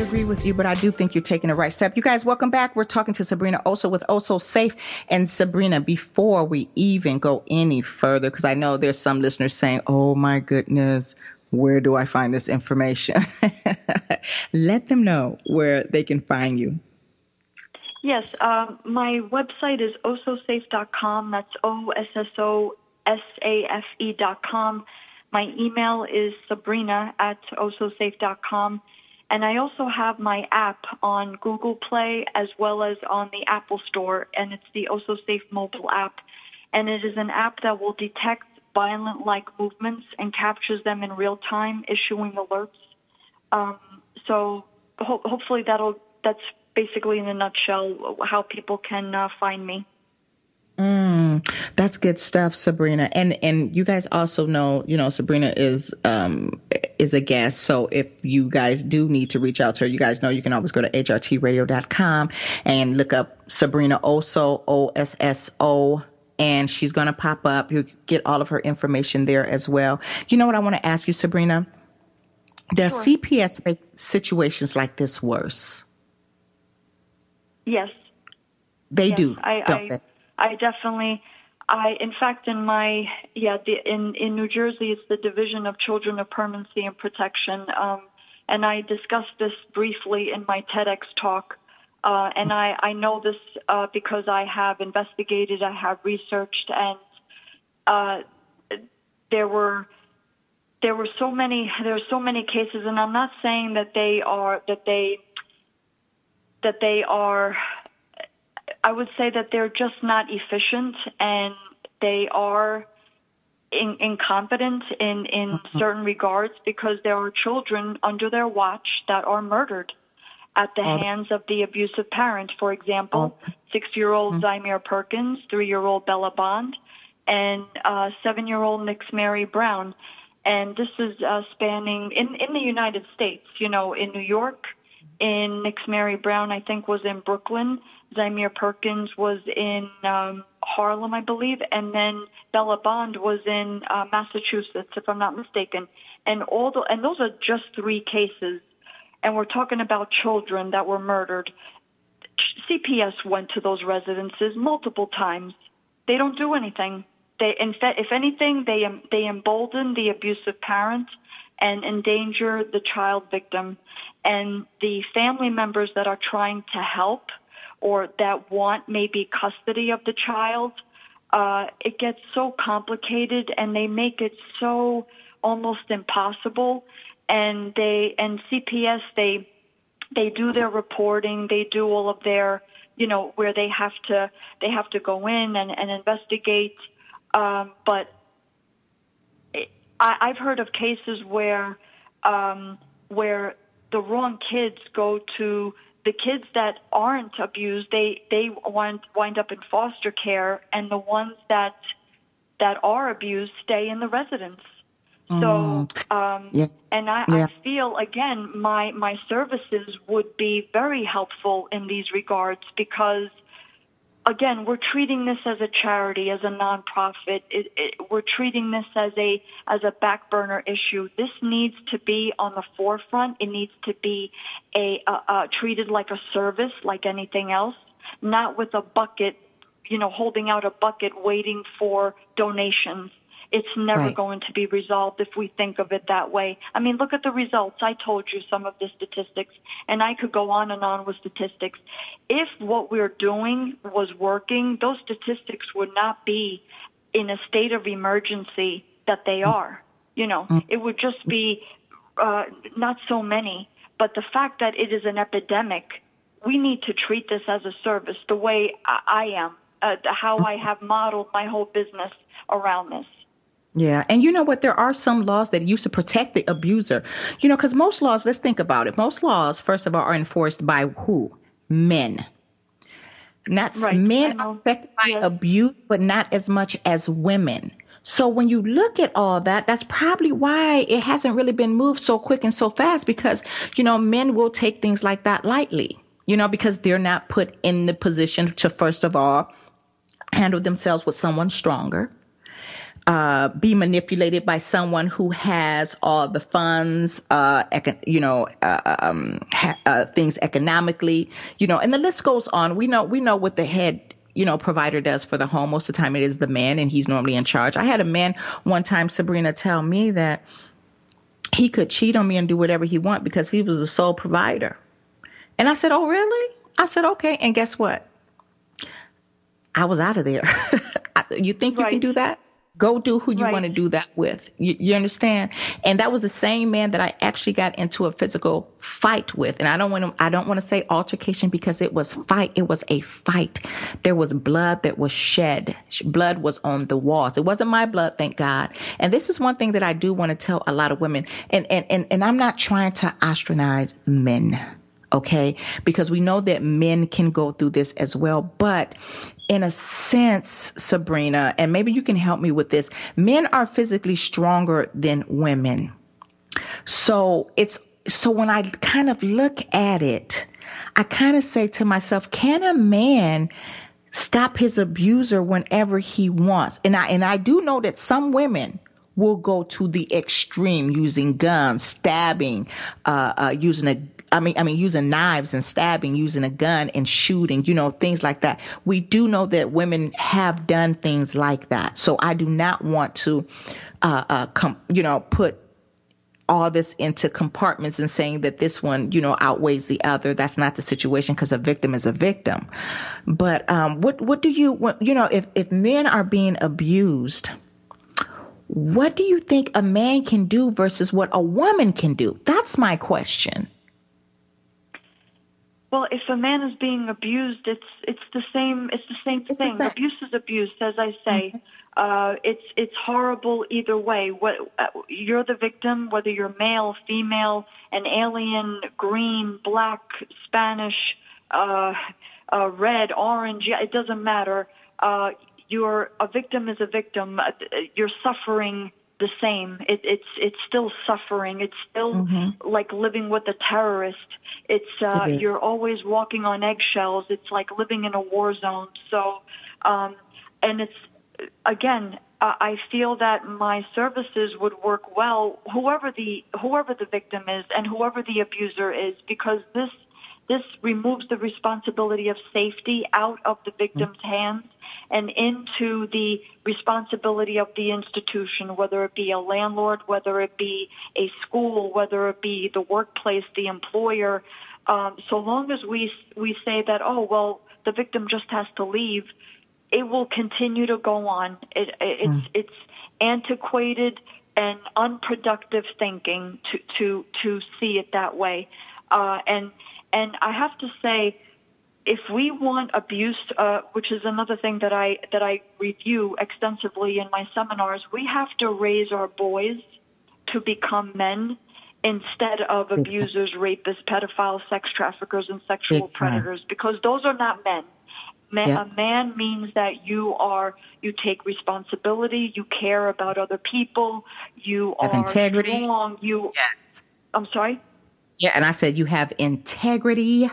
I have to agree with you, but I do think you're taking the right step. You guys, welcome back. We're talking to Sabrina also with Osso Safe. And Sabrina, before we even go any further, because I know there's some listeners saying, oh my goodness, where do I find this information? Let them know where they can find you. Yes, uh, my website is ossosafe.com. That's O S S O S A F E.com. My email is sabrina at ossosafe.com. And I also have my app on Google Play as well as on the Apple Store, and it's the OssoSafe mobile app. And it is an app that will detect violent like movements and captures them in real time, issuing alerts. Um, so ho- hopefully that'll that's basically in a nutshell how people can uh, find me. Mm, that's good stuff, Sabrina. And and you guys also know, you know, Sabrina is um is a guest. So if you guys do need to reach out to her, you guys know you can always go to hrtradio.com and look up Sabrina Osso O S S O and she's going to pop up. You get all of her information there as well. You know what I want to ask you, Sabrina? Does sure. CPS make situations like this worse? Yes. They yes. do. I, I, they? I definitely. I, in fact, in my yeah, the, in in New Jersey, it's the Division of Children of Permanency and Protection, um, and I discussed this briefly in my TEDx talk. Uh, and I, I know this uh, because I have investigated, I have researched, and uh, there were there were so many there are so many cases, and I'm not saying that they are that they that they are. I would say that they're just not efficient, and they are in, incompetent in in mm-hmm. certain regards because there are children under their watch that are murdered at the oh. hands of the abusive parent. For example, oh. six-year-old mm-hmm. Zymir Perkins, three-year-old Bella Bond, and uh, seven-year-old Nixzmary Brown. And this is uh, spanning in in the United States. You know, in New York, in Nixzmary Brown, I think was in Brooklyn. Zymir Perkins was in um, Harlem, I believe, and then Bella Bond was in uh, Massachusetts, if I'm not mistaken. And all the and those are just three cases and we're talking about children that were murdered. CPS went to those residences multiple times. They don't do anything. They, in fact, if anything, they they embolden the abusive parent and endanger the child victim, and the family members that are trying to help or that want maybe custody of the child. Uh, it gets so complicated, and they make it so almost impossible and they and CPS they they do their reporting, they do all of their you know where they have to they have to go in and, and investigate, um, but it, I, I've heard of cases where um, where the wrong kids go to the kids that aren't abused they they wind wind up in foster care and the ones that that are abused stay in the residence so, mm. um, yeah. and I, yeah. I feel again, my my services would be very helpful in these regards because, again, we're treating this as a charity, as a nonprofit. It, it, we're treating this as a as a back burner issue. This needs to be on the forefront. It needs to be a, a, a treated like a service, like anything else, not with a bucket, you know, holding out a bucket waiting for donations it's never right. going to be resolved if we think of it that way. I mean, look at the results. I told you some of the statistics, and I could go on and on with statistics. If what we're doing was working, those statistics would not be in a state of emergency that they mm. are. You know, mm. it would just be uh, not so many. But the fact that it is an epidemic, we need to treat this as a service the way I, I am, uh, how I have modeled my whole business around this. Yeah. And you know what? There are some laws that used to protect the abuser. You know, because most laws, let's think about it. Most laws, first of all, are enforced by who? Men. Not right. men are affected by yeah. abuse, but not as much as women. So when you look at all that, that's probably why it hasn't really been moved so quick and so fast because, you know, men will take things like that lightly, you know, because they're not put in the position to, first of all, handle themselves with someone stronger uh, be manipulated by someone who has all the funds, uh, econ- you know, uh, um, ha- uh, things economically, you know, and the list goes on. We know we know what the head you know provider does for the home. Most of the time, it is the man, and he's normally in charge. I had a man one time, Sabrina, tell me that he could cheat on me and do whatever he want because he was the sole provider. And I said, "Oh, really?" I said, "Okay." And guess what? I was out of there. you think right. you can do that? Go do who you right. want to do that with. You, you, understand? And that was the same man that I actually got into a physical fight with. And I don't want to, I don't want to say altercation because it was fight. It was a fight. There was blood that was shed. Blood was on the walls. It wasn't my blood, thank God. And this is one thing that I do want to tell a lot of women. And and and, and I'm not trying to ostracize men okay? Because we know that men can go through this as well. But in a sense, Sabrina, and maybe you can help me with this, men are physically stronger than women. So it's so when I kind of look at it, I kind of say to myself, can a man stop his abuser whenever he wants? And I and I do know that some women will go to the extreme using guns, stabbing, uh, uh, using a I mean, I mean, using knives and stabbing, using a gun and shooting, you know, things like that. We do know that women have done things like that. So I do not want to, uh, uh, com- you know, put all this into compartments and saying that this one, you know, outweighs the other. That's not the situation because a victim is a victim. But um, what what do you what, you know if if men are being abused? What do you think a man can do versus what a woman can do? That's my question. Well, if a man is being abused, it's it's the same. It's the same it's thing. The same. Abuse is abuse, as I say. Mm-hmm. Uh, it's it's horrible either way. What uh, you're the victim, whether you're male, female, an alien, green, black, Spanish, uh, uh, red, orange. It doesn't matter. Uh, you're a victim is a victim. Uh, you're suffering the same. It, it's it's still suffering. It's still mm-hmm. like living with a terrorist. It's uh, it you're always walking on eggshells. It's like living in a war zone. So, um, and it's again, I feel that my services would work well, whoever the whoever the victim is and whoever the abuser is, because this this removes the responsibility of safety out of the victim's mm-hmm. hands and into the responsibility of the institution, whether it be a landlord, whether it be a school, whether it be the workplace, the employer. Um, so long as we we say that, oh well, the victim just has to leave, it will continue to go on. It, it's mm. it's antiquated and unproductive thinking to to to see it that way, uh, and and I have to say if we want abuse, uh, which is another thing that I that I review extensively in my seminars, we have to raise our boys to become men instead of abusers, rapists, pedophiles, sex traffickers, and sexual predators, because those are not men. Man, yeah. A man means that you are you take responsibility, you care about other people, you have are integrity. strong. You, yes. I'm sorry. Yeah, and I said you have integrity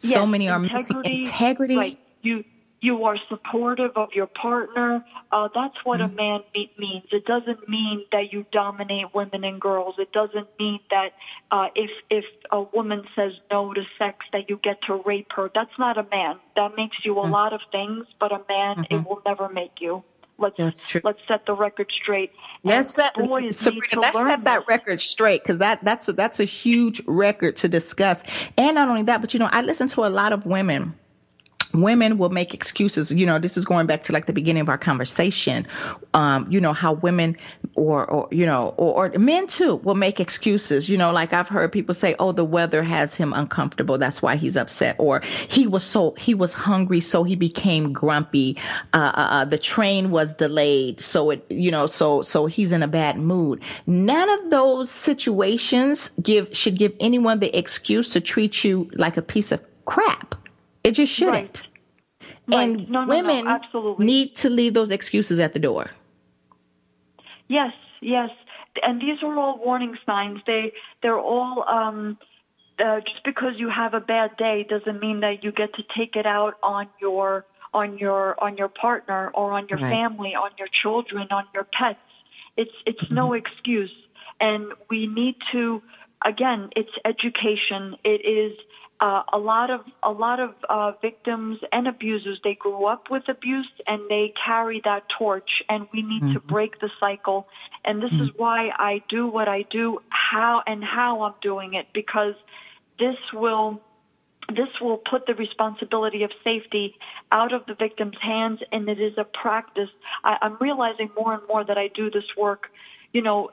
Yes, so many are missing integrity. Right. You you are supportive of your partner. Uh, that's what mm-hmm. a man be- means. It doesn't mean that you dominate women and girls. It doesn't mean that uh, if if a woman says no to sex, that you get to rape her. That's not a man. That makes you a mm-hmm. lot of things, but a man mm-hmm. it will never make you. Let's let's set the record straight. Let's set, Sabrina, let's set that record straight because that that's a, that's a huge record to discuss. And not only that, but you know, I listen to a lot of women women will make excuses. You know, this is going back to like the beginning of our conversation. Um, you know, how women or, or you know, or, or, men too will make excuses. You know, like I've heard people say, oh, the weather has him uncomfortable. That's why he's upset. Or he was so, he was hungry. So he became grumpy. Uh, uh, uh, the train was delayed. So it, you know, so, so he's in a bad mood. None of those situations give, should give anyone the excuse to treat you like a piece of crap. It just shouldn't. Right. Right. And no, no, women no, absolutely. need to leave those excuses at the door. Yes, yes. And these are all warning signs. They they're all um uh, just because you have a bad day doesn't mean that you get to take it out on your on your on your partner or on your Right. family, on your children, on your pets. It's it's Mm-hmm. no excuse. And we need to again, it's education. It is uh, a lot of a lot of uh, victims and abusers they grew up with abuse and they carry that torch and we need mm-hmm. to break the cycle and this mm-hmm. is why I do what I do how and how I'm doing it because this will this will put the responsibility of safety out of the victim's hands and it is a practice I, I'm realizing more and more that I do this work you know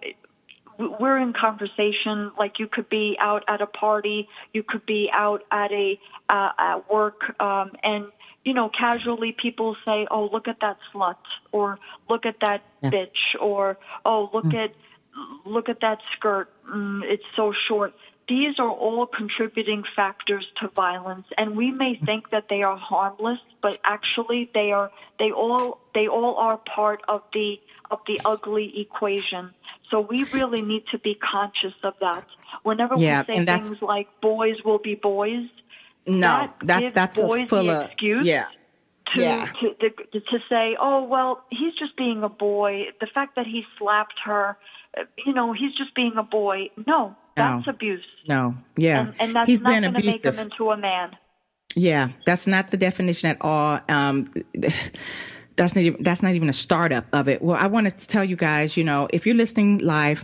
we're in conversation like you could be out at a party you could be out at a uh, at work um and you know casually people say oh look at that slut or look at that yeah. bitch or oh look mm. at look at that skirt mm, it's so short these are all contributing factors to violence and we may think that they are harmless but actually they are they all they all are part of the of the ugly equation so we really need to be conscious of that. Whenever yeah, we say things like "boys will be boys," no, that that's that's a full excuse. yeah. To, yeah. to, to to say, oh well, he's just being a boy. The fact that he slapped her, uh, you know, he's just being a boy. No, that's no. abuse. No, yeah, and, and that's he's not going to make him into a man. Yeah, that's not the definition at all. Um, that's not even, that's not even a startup of it. Well, I wanted to tell you guys, you know, if you're listening live,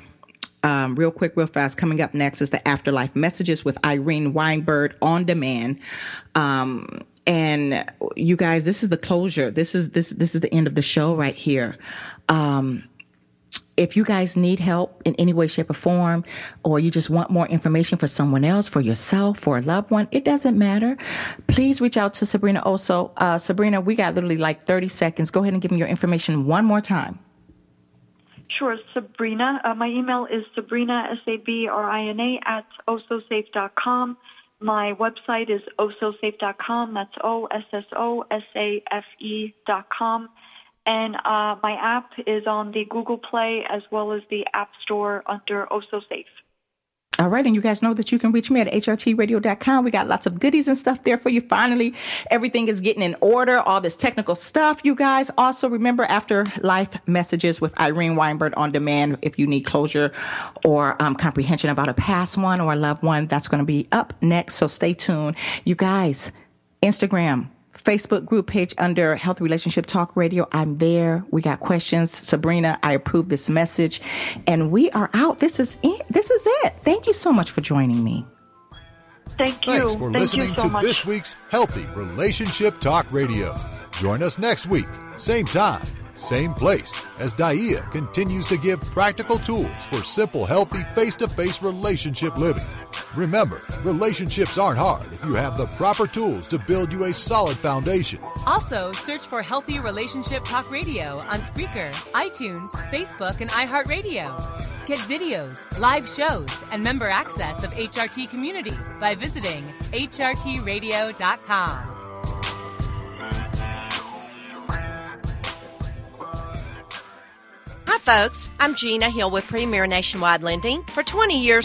um, real quick, real fast. Coming up next is the Afterlife Messages with Irene Weinberg on demand. Um, and you guys, this is the closure. This is this this is the end of the show right here. Um, if you guys need help in any way, shape, or form, or you just want more information for someone else, for yourself, for a loved one, it doesn't matter. Please reach out to Sabrina Osso. Uh, Sabrina, we got literally like 30 seconds. Go ahead and give me your information one more time. Sure, Sabrina. Uh, my email is Sabrina, S-A-B-R-I-N-A, at ossosafe.com. My website is ossosafe.com. That's O-S-S-O-S-A-F-E dot com. And uh, my app is on the Google Play as well as the App Store under Oh So Safe. All right, and you guys know that you can reach me at hrtradio.com. We got lots of goodies and stuff there for you. Finally, everything is getting in order, all this technical stuff, you guys. Also, remember after life messages with Irene Weinberg on demand if you need closure or um, comprehension about a past one or a loved one, that's going to be up next. So stay tuned. You guys, Instagram, Facebook group page under Health Relationship Talk Radio. I'm there. We got questions. Sabrina, I approve this message. And we are out. This is it. This is it. Thank you so much for joining me. Thank you. Thanks for Thank listening so to much. this week's Healthy Relationship Talk Radio. Join us next week, same time same place as Daia continues to give practical tools for simple, healthy, face to face relationship living. Remember, relationships aren't hard if you have the proper tools to build you a solid foundation. Also, search for Healthy Relationship Talk Radio on Spreaker, iTunes, Facebook, and iHeartRadio. Get videos, live shows, and member access of HRT Community by visiting HRTRadio.com. Hi, folks. I'm Gina Hill with Premier Nationwide Lending. For 20 years,